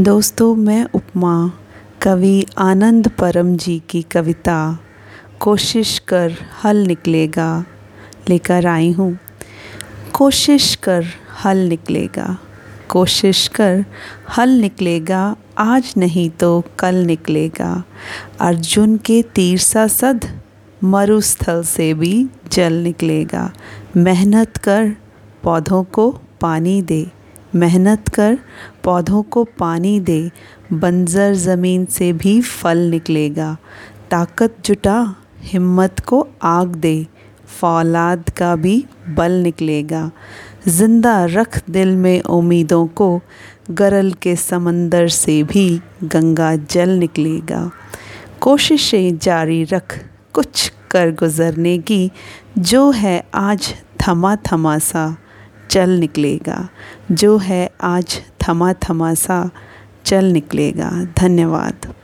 दोस्तों, मैं उपमा, कवि आनंद परम जी की कविता, कोशिश कर हल निकलेगा, लेकर आई हूँ। कोशिश कर हल निकलेगा, कोशिश कर हल निकलेगा, आज नहीं तो कल निकलेगा। अर्जुन के तीर सा सद, मरुस्थल से भी जल निकलेगा। मेहनत कर पौधों को पानी दे मेहनत कर पौधों को पानी दे, बंजर ज़मीन से भी फल निकलेगा। ताकत जुटा, हिम्मत को आग दे, फौलाद का भी बल निकलेगा। ज़िंदा रख दिल में उम्मीदों को, गरल के समंदर से भी गंगा जल निकलेगा। कोशिशें जारी रख, कुछ कर गुज़रने की, जो है आज थमा थमा सा। चल निकलेगा। जो है आज थमा थमा सा चल निकलेगा। धन्यवाद।